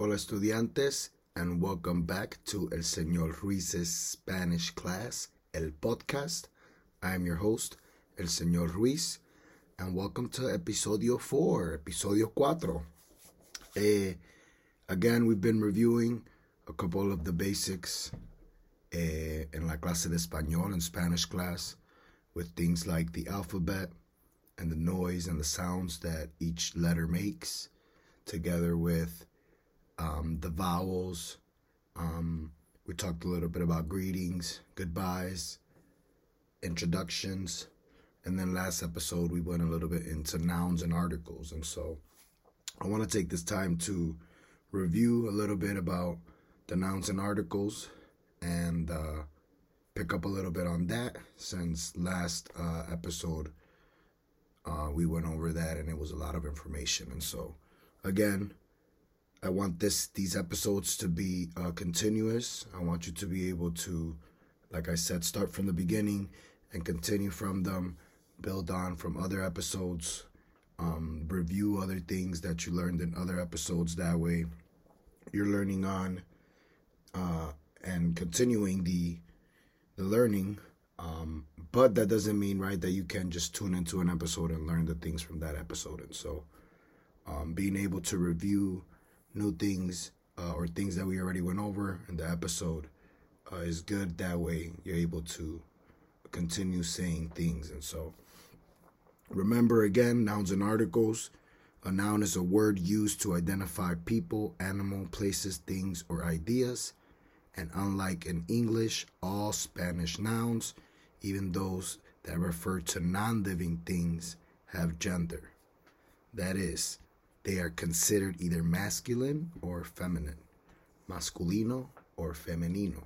Hola estudiantes and welcome back to El Señor Ruiz's Spanish class, el podcast. I am your host, El Señor Ruiz, and welcome to episodio 4, episodio 4. Eh, again, we've been reviewing a couple of the basics eh, en la clase de español and Spanish class with things like the alphabet and the noise and the sounds that each letter makes, together with um, the vowels. Um, we talked a little bit about greetings, goodbyes, introductions, and then last episode we went a little bit into nouns and articles. And so I want to take this time to review a little bit about the nouns and articles and uh, pick up a little bit on that since last uh, episode uh, we went over that and it was a lot of information. And so, again, I want this these episodes to be uh, continuous. I want you to be able to, like I said, start from the beginning and continue from them, build on from other episodes, um, review other things that you learned in other episodes. That way, you're learning on uh, and continuing the the learning. Um, but that doesn't mean right that you can just tune into an episode and learn the things from that episode. And so, um, being able to review new things uh, or things that we already went over in the episode uh, is good. That way, you're able to continue saying things. And so, remember again, nouns and articles. A noun is a word used to identify people, animal, places, things, or ideas. And unlike in English, all Spanish nouns, even those that refer to non living things, have gender. That is, they are considered either masculine or feminine, masculino or femenino.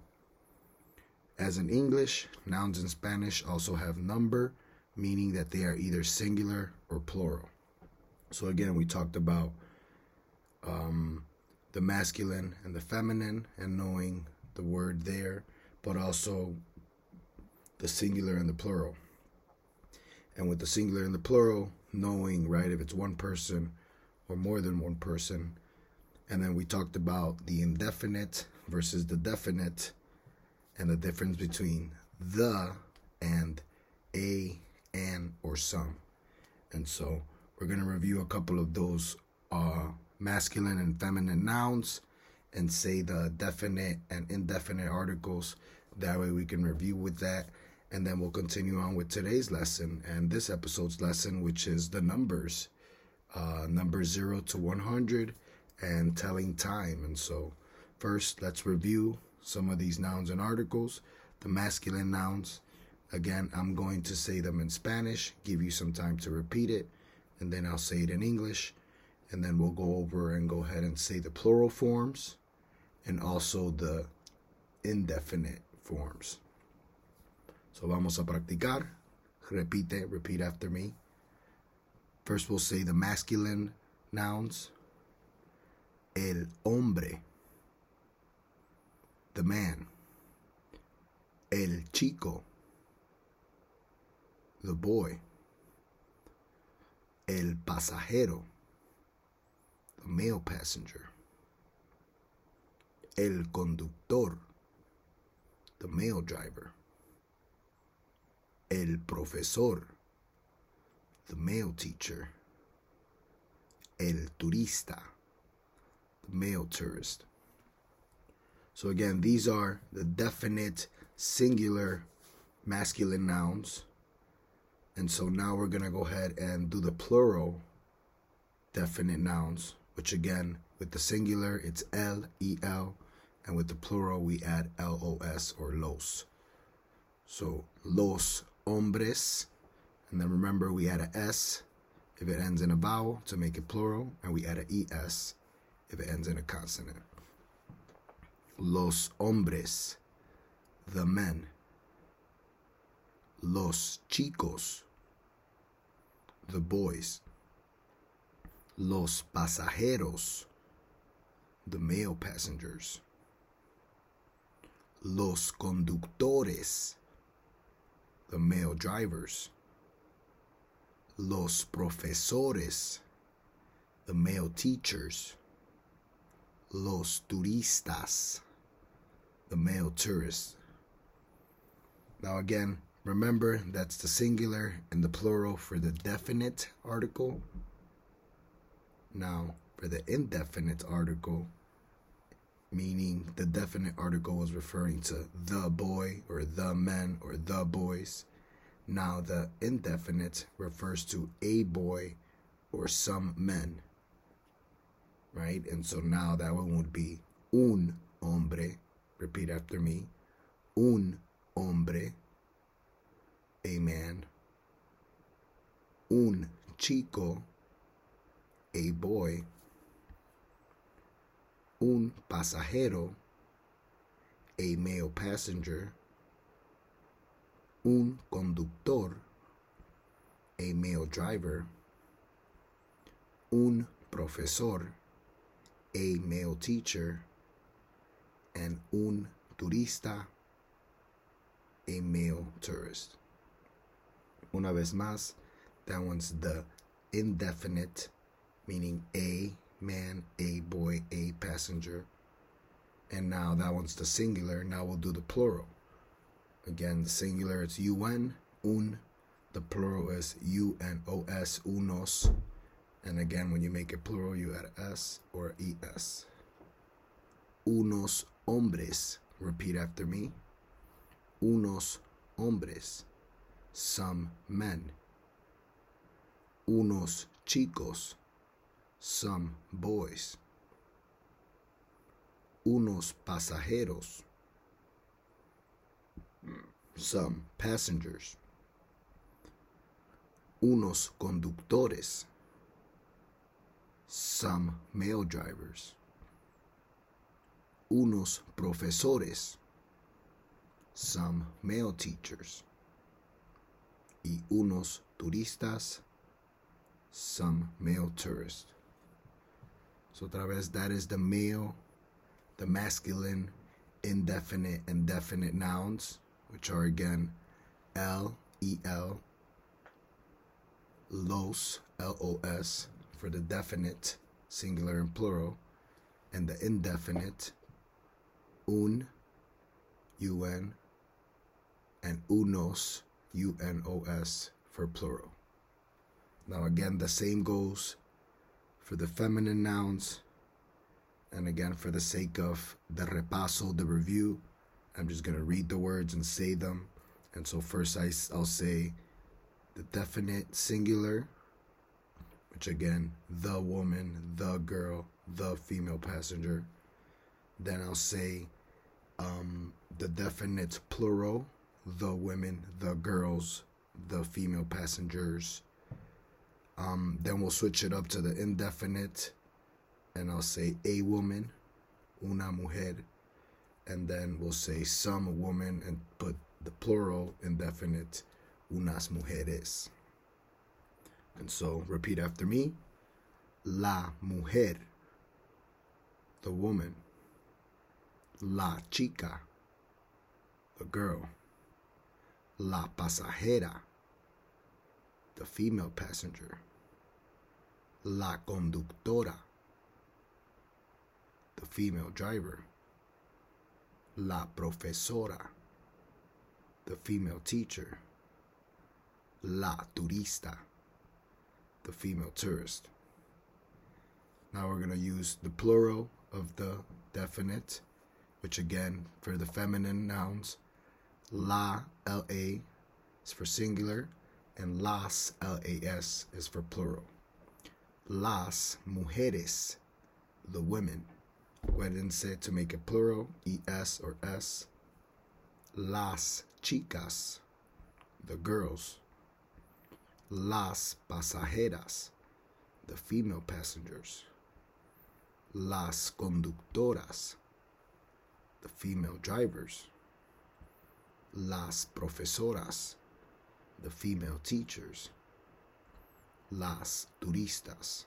As in English, nouns in Spanish also have number, meaning that they are either singular or plural. So again, we talked about um, the masculine and the feminine and knowing the word there, but also the singular and the plural. And with the singular and the plural, knowing, right, if it's one person or more than one person. And then we talked about the indefinite versus the definite and the difference between the and a, and, or some. And so we're going to review a couple of those uh, masculine and feminine nouns and say the definite and indefinite articles. That way we can review with that. And then we'll continue on with today's lesson and this episode's lesson, which is the numbers uh, number 0 to 100 and telling time. And so, first, let's review some of these nouns and articles. The masculine nouns, again, I'm going to say them in Spanish, give you some time to repeat it, and then I'll say it in English. And then we'll go over and go ahead and say the plural forms and also the indefinite forms. So vamos a practicar. Repite, repeat after me. First, we'll say the masculine nouns. El hombre. The man. El chico. The boy. El pasajero. The male passenger. El conductor. The male driver. El profesor the male teacher, el turista, the male tourist. So again, these are the definite singular masculine nouns. And so now we're going to go ahead and do the plural definite nouns, which again, with the singular, it's L, E, L, and with the plural, we add L, O, S, or los. So, los hombres, and then remember, we add a S if it ends in a vowel to make it plural, and we add a ES if it ends in a consonant. Los hombres, the men. Los chicos, the boys. Los pasajeros, the male passengers. Los conductores, the male drivers los profesores, the male teachers, los turistas, the male tourists. Now, again, remember that's the singular and the plural for the definite article. Now, for the indefinite article, meaning the definite article was referring to the boy or the men or the boys. Now, the indefinite refers to a boy or some men. Right? And so now that one would be un hombre. Repeat after me. Un hombre. A man. Un chico. A boy un pasajero, a male passenger, un conductor, a male driver, un profesor, a male teacher, and un turista, a male tourist. Una vez más, that one's the indefinite, meaning a man, a boy, a passenger. And now that one's the singular. Now we'll do the plural. Again, the singular it's un, un. The plural is unos, unos. And again, when you make it plural, you add s or es. Unos hombres. Repeat after me. Unos hombres. Some men. Unos chicos some boys, unos pasajeros, some passengers, unos conductores, some male drivers, unos profesores, some male teachers, y unos turistas, some male tourists. So otra vez, that is the male, the masculine, indefinite, and definite nouns, which are again L, E L, los, L O S, for the definite, singular and plural, and the indefinite, un, un, and unos, U N O S, for plural. Now, again, the same goes for the feminine nouns. And again, for the sake of the repaso, the review, I'm just going to read the words and say them. And so, first, I, I'll say the definite singular, which again, the woman, the girl, the female passenger. Then I'll say um, the definite plural, the women, the girls, the female passengers, um, then we'll switch it up to the indefinite, and I'll say a woman, una mujer, and then we'll say some woman and put the plural indefinite, unas mujeres. And so repeat after me. La mujer, the woman. La chica, the girl. La pasajera, the female passenger. La conductora, the female driver. La profesora, the female teacher. La turista, the female tourist. Now we're going to use the plural of the definite, which again, for the feminine nouns, la, la is for singular, and las, las, is for plural. Las mujeres, the women. Go ahead and say to make it plural, es or s. Las chicas, the girls. Las pasajeras, the female passengers. Las conductoras, the female drivers. Las profesoras, the female teachers. Las turistas,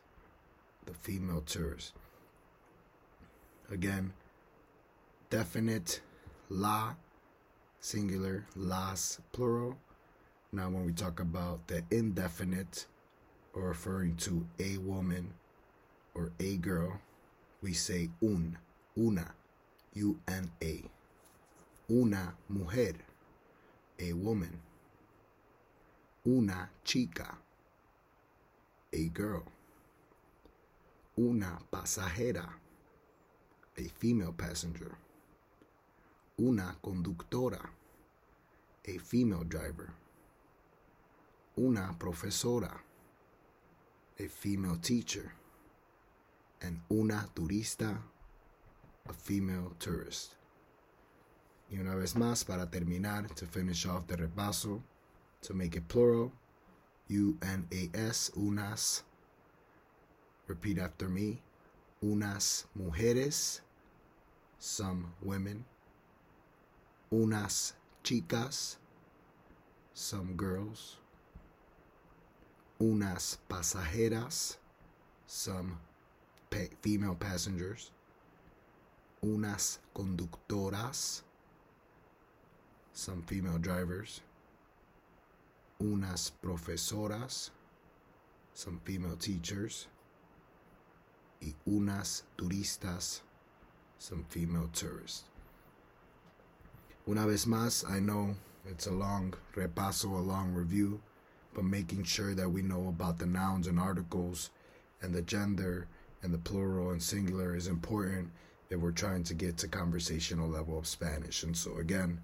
the female tourists. Again, definite la, singular, las, plural. Now, when we talk about the indefinite or referring to a woman or a girl, we say un, una, U-N-A. Una mujer, a woman. Una chica, a girl. Una pasajera, a female passenger. Una conductora, a female driver. Una profesora, a female teacher. And una turista, a female tourist. Y una vez más, para terminar, to finish off the repaso, to make it plural, U-N-A-S, unas. Repeat after me. Unas mujeres, some women. Unas chicas, some girls. Unas pasajeras, some pa- female passengers. Unas conductoras, some female drivers. Unas profesoras, some female teachers. Y unas turistas, some female tourists. Una vez más, I know it's a long repaso, a long review, but making sure that we know about the nouns and articles and the gender and the plural and singular is important if we're trying to get to conversational level of Spanish. And so, again,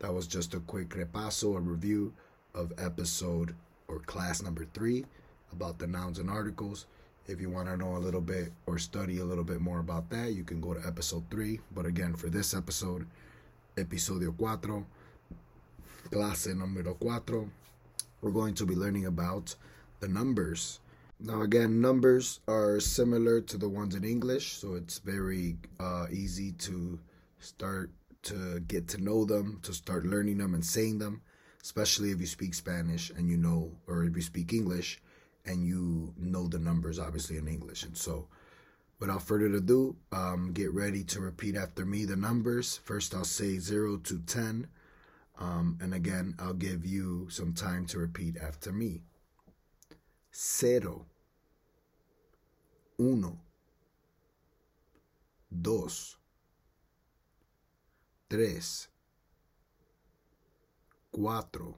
that was just a quick repaso, a review of episode or class number three about the nouns and articles. If you want to know a little bit or study a little bit more about that, you can go to episode three. But again, for this episode, episodio cuatro, clase número cuatro, we're going to be learning about the numbers. Now, again, numbers are similar to the ones in English, so it's very uh, easy to start to get to know them, to start learning them and saying them, especially if you speak Spanish and you know, or if you speak English and you know the numbers, obviously, in English. And so, without further ado, um, get ready to repeat after me the numbers. First, I'll say 0 to 10. Um, and again, I'll give you some time to repeat after me. Cero, uno, dos, tres, cuatro,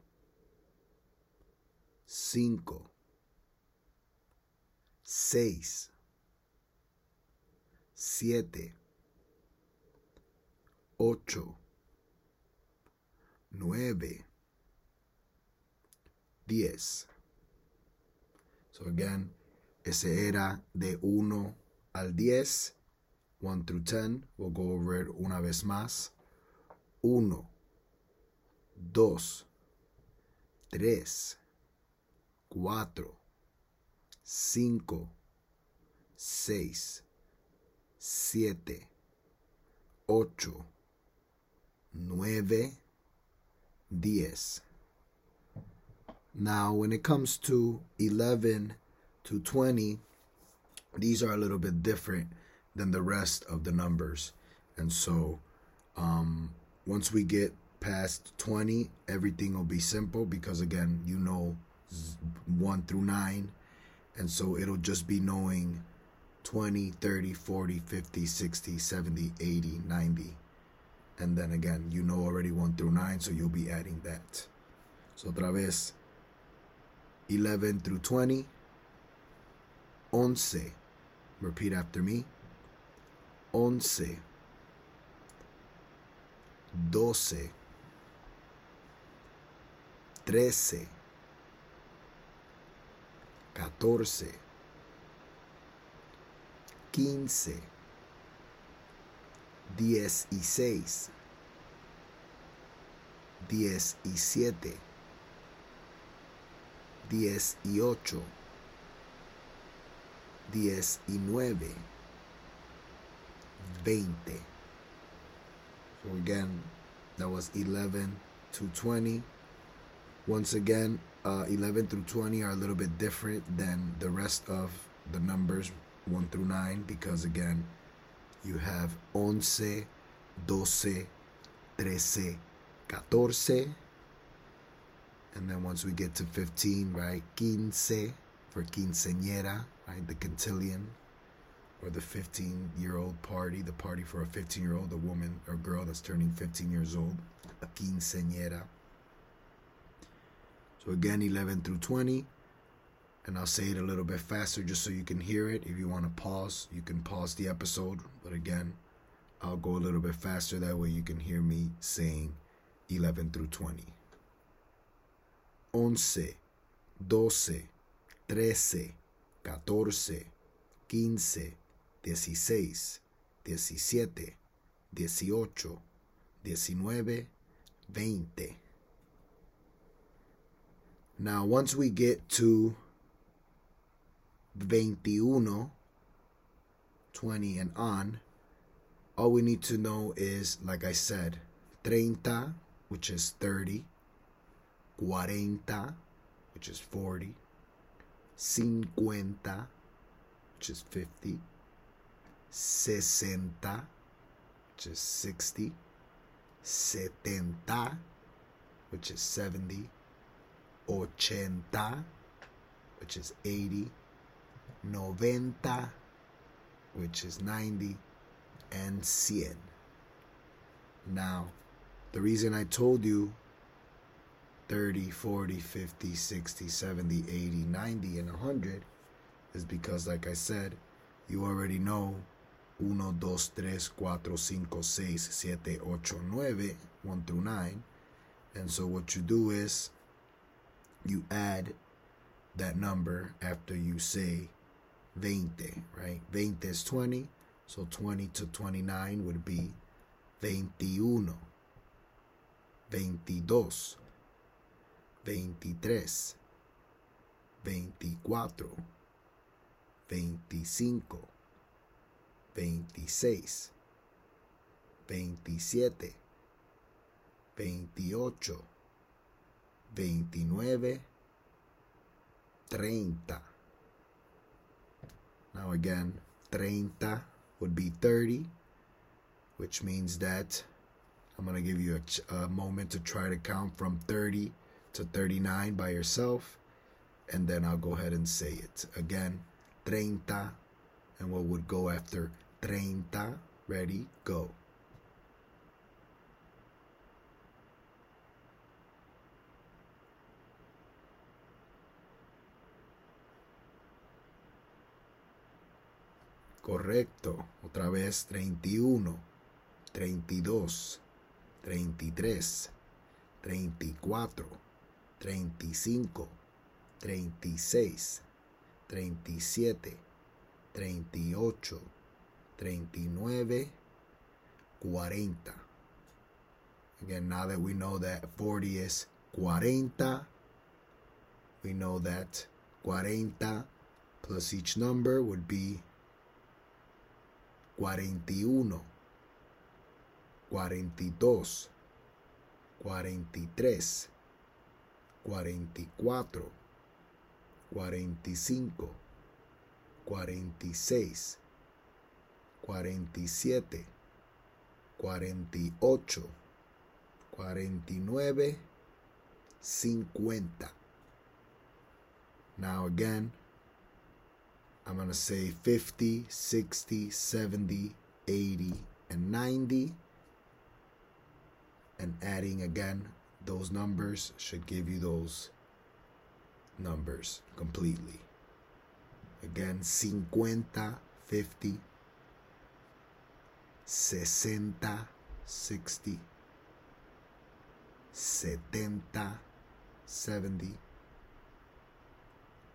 cinco, seis, siete, ocho, nueve, diez. So again, ese era de 1 al 10, 1 through 10. We'll go over it una vez más. 1, 2, 3, 4, 5, 6, 7, 8, 9, 10. Now, when it comes to 11 to 20, these are a little bit different than the rest of the numbers. And so, um, once we get past 20, everything will be simple because, again, you know 1 through 9. And so it'll just be knowing 20, 30, 40, 50, 60, 70, 80, 90. And then again, you know already 1 through 9, so you'll be adding that. So otra vez, 11 through 20, 11. Repeat after me. 11, 12, 13, 14, 15, 16, 17, 18, 19, 20. So again, that was 11 to 20. Once again, uh, 11 through 20 are a little bit different than the rest of the numbers 1 through 9 because again, you have once, doce, trece, catorce, and then once we get to 15, right, quince for quinceañera, right, the quintillion. or the 15 year old party, the party for a 15 year old, a woman or girl that's turning 15 years old, a quinceañera. So again, 11 through 20. And I'll say it a little bit faster just so you can hear it. If you want to pause, you can pause the episode. But again, I'll go a little bit faster. That way you can hear me saying 11 through 20. Once, doce, trece, catorce, quince, dieciséis, diecisiete, dieciocho, diecinueve, veinte. Now, once we get to 21, 20 and on, all we need to know is, like I said, 30, which is 30, 40, which is 40, 50, which is 50, 60, which is 60, 70, which is 70, 80, which is 80, 90, which is 90, and 100. Now, the reason I told you 30, 40, 50, 60, 70, 80, 90, and 100 is because, like I said, you already know 1, 2, 3, 4, 5, 6, 7, 8, 9, 1 through 9. And so what you do is you add that number after you say 20, right? 20 is 20, so 20 to 29 would be 21, 22, 23, 24, 25, 26, 27, 28, 29, 30. Now again, 30 would be 30, which means that I'm going to give you a, a, moment to try to count from 30 to 39 by yourself, and then I'll go ahead and say it. Again, 30, and what would go after 30? Ready, go. Correcto. Otra vez 31, 32, 33, 34, 35, 36, 37, 38, 39, 40. Again, now that we know that 40 is 40, we know that 40 plus each number would be 41, 42, 43, 44, 45, 46, 47, 48, 49, 50. Now again, I'm going to say 50, 60, 70, 80, and 90. And adding again those numbers should give you those numbers completely. Again, 50, 50, 60, 60, 70, 70,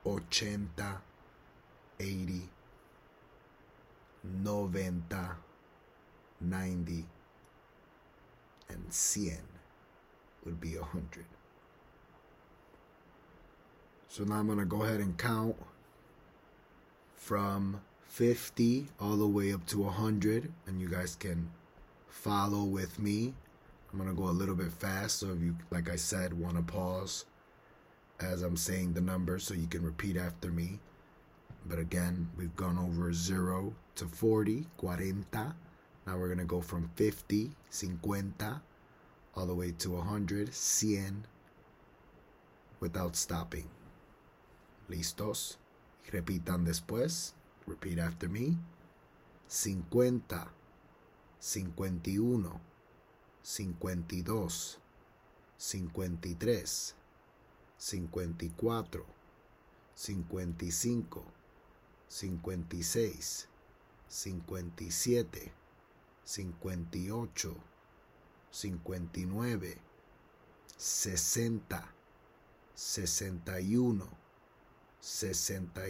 80, 80, 90, 90, and 100 would be 100. So now I'm going to go ahead and count from 50 all the way up to 100 and you guys can follow with me. I'm going to go a little bit fast so if you like I said want to pause as I'm saying the numbers so you can repeat after me. But again, we've gone over 0 to 40, 40. Now we're going to go from 50, 50, all the way to 100, 100, without stopping. ¿Listos? Repitan después. Repeat after me. cincuenta, cincuenta y uno, cincuenta y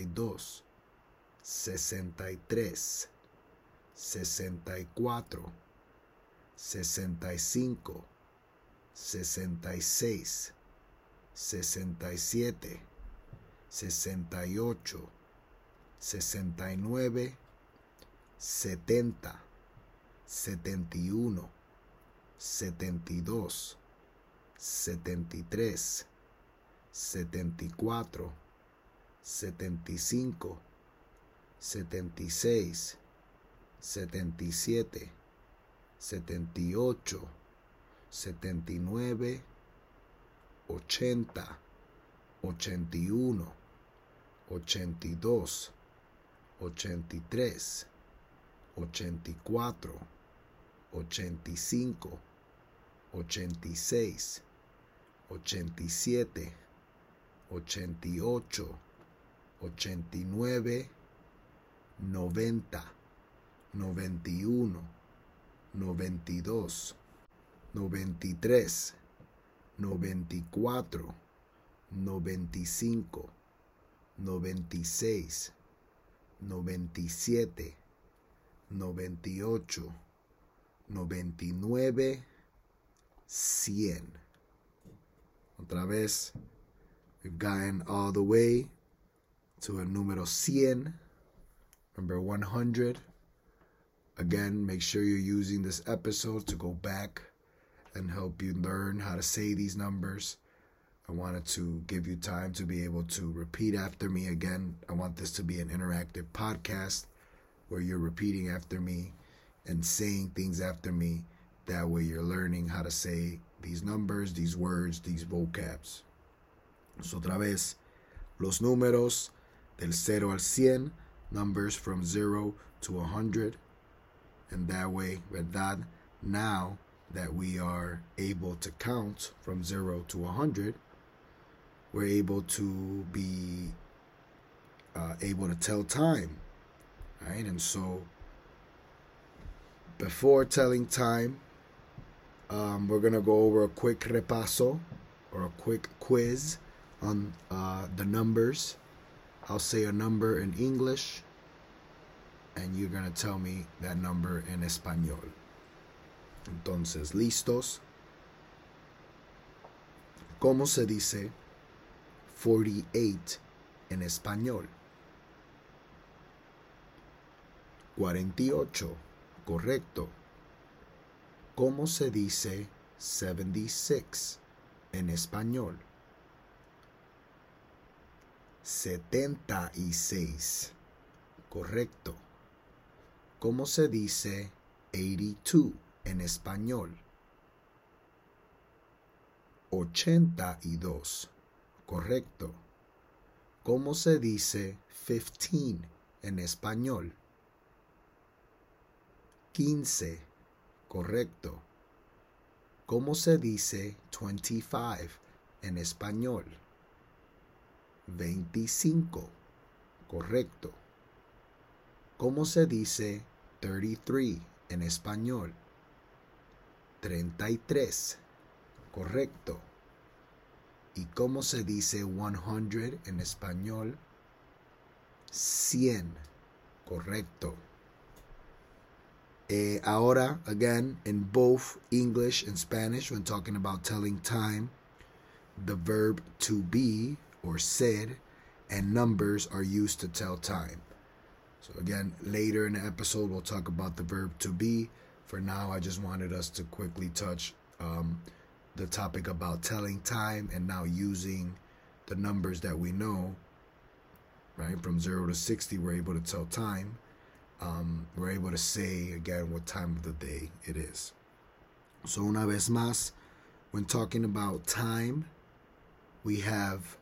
dos, cincuenta y tres, cincuenta y cuatro, cincuenta y cinco, cincuenta y seis, cincuenta y siete, cincuenta y ocho, cincuenta y nueve, sesenta, sesenta y uno, sesenta y dos, sesenta y tres, sesenta y cuatro, sesenta y cinco, sesenta y seis, sesenta y siete, sesenta y ocho, sesenta y nueve, setenta, setenta y uno, setenta y dos, setenta y tres, setenta y cuatro, setenta y cinco, setenta y seis, setenta y siete, setenta y ocho, setenta y nueve, ochenta, ochenta y uno, ochenta y dos, ochenta y tres, ochenta y cuatro, ochenta y cinco, ochenta y seis, ochenta y siete, ochenta y ocho, ochenta y nueve, noventa, noventa y uno, noventa y dos, noventa y tres, noventa y cuatro, noventa y cinco, noventa y seis, noventa y siete, noventa y ocho, noventa y nueve, cien. Otra vez, we've gotten all the way to el número cien, number 100. Again, make sure you're using this episode to go back and help you learn how to say these numbers. I wanted to give you time to be able to repeat after me again. I want this to be an interactive podcast where you're repeating after me and saying things after me. That way, you're learning how to say these numbers, these words, these vocabs. So, otra vez, los números del 0 al 100, numbers from 0 to 100. And that way, ¿verdad? Now that we are able to count from 0 to 100, we're able to be uh, able to tell time, right? And so, before telling time, um, we're gonna go over a quick repaso or a quick quiz on uh, the numbers. I'll say a number in English, and you're gonna tell me that number in español. Entonces, listos. ¿Cómo se dice 48 en español? 48, correcto. ¿Cómo se dice 76 en español? 76, correcto. ¿Cómo se dice 82 en español? 82, correcto. ¿Cómo se dice 15 en español? 15, correcto. ¿Cómo se dice 25 en español? 25, correcto. ¿Cómo se dice 33 en español? 33, correcto. ¿Y cómo se dice 100 en español? 100, correcto. Eh, ahora, again, in both English and Spanish, when talking about telling time, the verb to be or said and numbers are used to tell time. So, again, later in the episode, we'll talk about the verb to be. For now, I just wanted us to quickly touch um, the topic about telling time and now using the numbers that we know, right? From 0 to 60, we're able to tell time. Um, we're able to say again what time of the day it is. So, una vez más, when talking about time, we have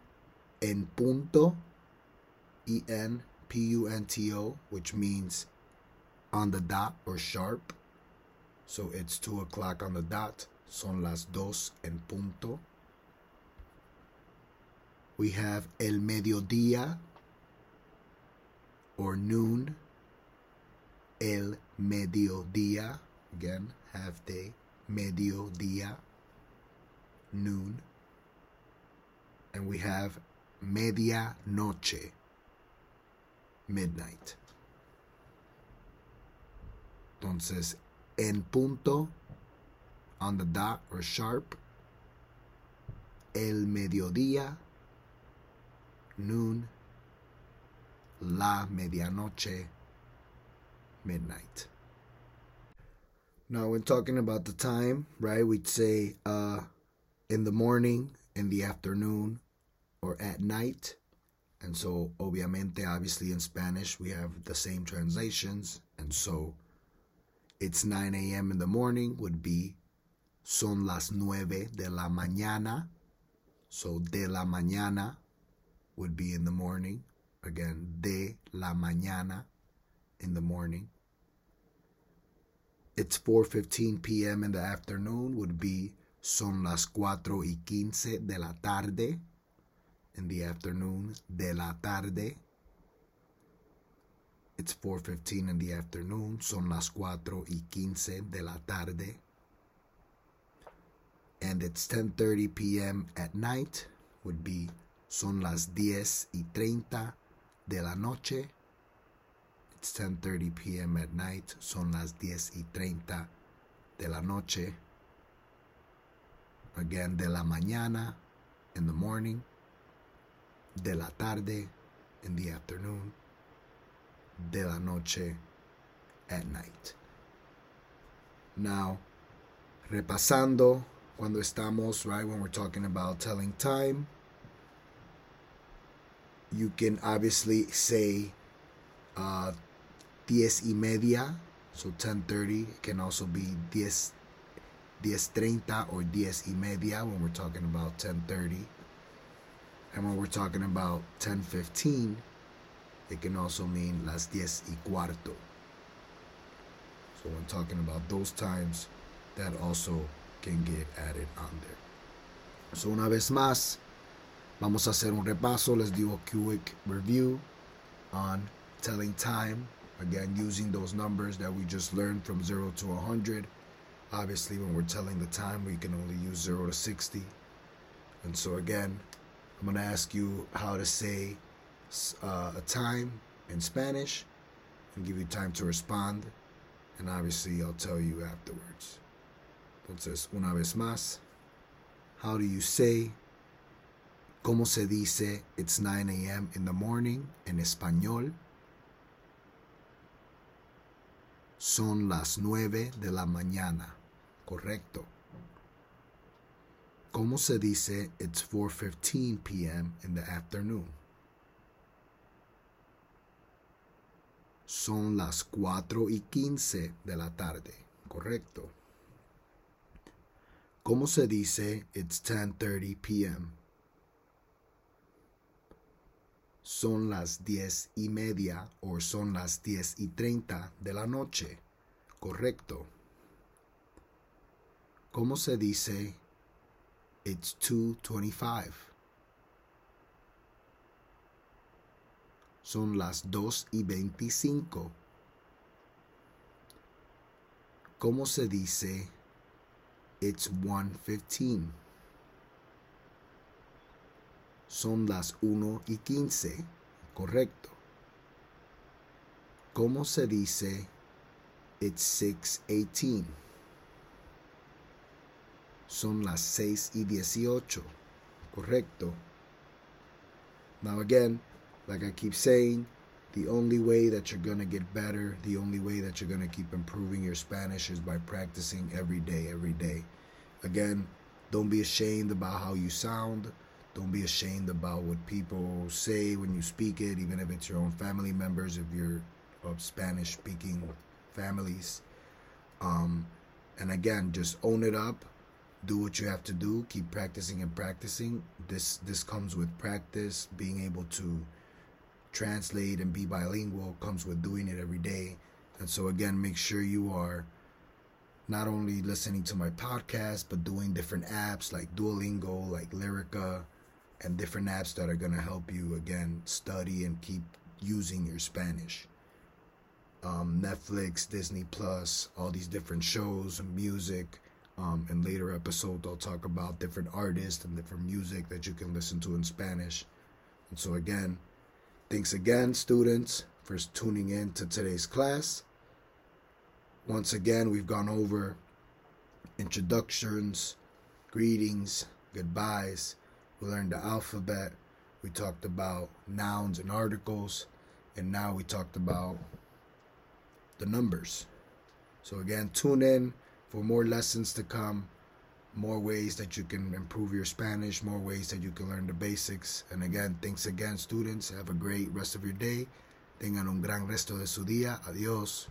en punto, E N P U N T O, which means on the dot or sharp. So it's 2 o'clock on the dot. Son las dos en punto. We have el mediodía or noon. El mediodía. Again, half day. Mediodía. Noon. And we have media noche. Midnight. Entonces, en punto, on the dot or sharp, el mediodía, noon, la medianoche, midnight. Now, when talking about the time, right, we'd say uh, in the morning, in the afternoon, or at night. And so, obviamente, obviously, in Spanish, we have the same translations. And so, it's 9 a.m. in the morning would be son las nueve de la mañana. So, de la mañana would be in the morning. Again, de la mañana in the morning. It's 4:15 p.m. in the afternoon would be son las cuatro y quince de la tarde in the afternoon de la tarde. It's 4:15 in the afternoon, son las cuatro y quince de la tarde. And it's 10:30 p.m. at night would be son las diez y treinta de la noche. It's 10:30 p.m. at night, son las diez y treinta de la noche. Again, de la mañana in the morning de la tarde in the afternoon, de la noche at night. Now, repasando cuando estamos, right, when we're talking about telling time, you can obviously say uh, diez y media, so 10.30. It can also be diez, diez treinta or diez y media when we're talking about 10.30. And when we're talking about 10:15, it can also mean las diez y cuarto. So when talking about those times, that also can get added on there. So una vez más, vamos a hacer un repaso. Let's do a quick review on telling time. Again, using those numbers that we just learned from 0 to 100. Obviously, when we're telling the time, we can only use 0 to 60. And so again, I'm going to ask you how to say uh, a time in Spanish and give you time to respond. And obviously, I'll tell you afterwards. Entonces, una vez más, how do you say, cómo se dice, it's 9 a.m. in the morning en español? Son las nueve de la mañana. Correcto. ¿Cómo se dice it's 4:15 p.m. in the afternoon? Son las 4 y 15 de la tarde, correcto. ¿Cómo se dice it's 10:30 p.m.? Son las 10 y media o son las 10 y 30 de la noche, correcto. ¿Cómo se dice it's 2.25. Son las 2 y 25. ¿Cómo se dice? It's 1.15. Son las 1 y 15. Correcto. ¿Cómo se dice? It's 6.18 son las 6 y 18. Correcto. Now, again, like I keep saying, the only way that you're going to get better, the only way that you're going to keep improving your Spanish is by practicing every day, every day. Again, don't be ashamed about how you sound. Don't be ashamed about what people say when you speak it, even if it's your own family members, if you're of Spanish speaking families. Um, and again, just own it up do what you have to do keep practicing and practicing this this comes with practice being able to translate and be bilingual comes with doing it every day And so, again, make sure you are not only listening to my podcast, but doing different apps like Duolingo, like Lyrica, and different apps that are going to help you, again, study and keep using your Spanish. Um, Netflix, Disney Plus, all these different shows, music. Um, in later episodes, I'll talk about different artists and different music that you can listen to in Spanish. And so, again, thanks again, students, for tuning in to today's class. Once again, we've gone over introductions, greetings, goodbyes. We learned the alphabet. We talked about nouns and articles. And now we talked about the numbers. So, again, tune in for more lessons to come, more ways that you can improve your Spanish, more ways that you can learn the basics. And again, thanks again, students. Have a great rest of your day. Tengan un gran resto de su día. Adiós.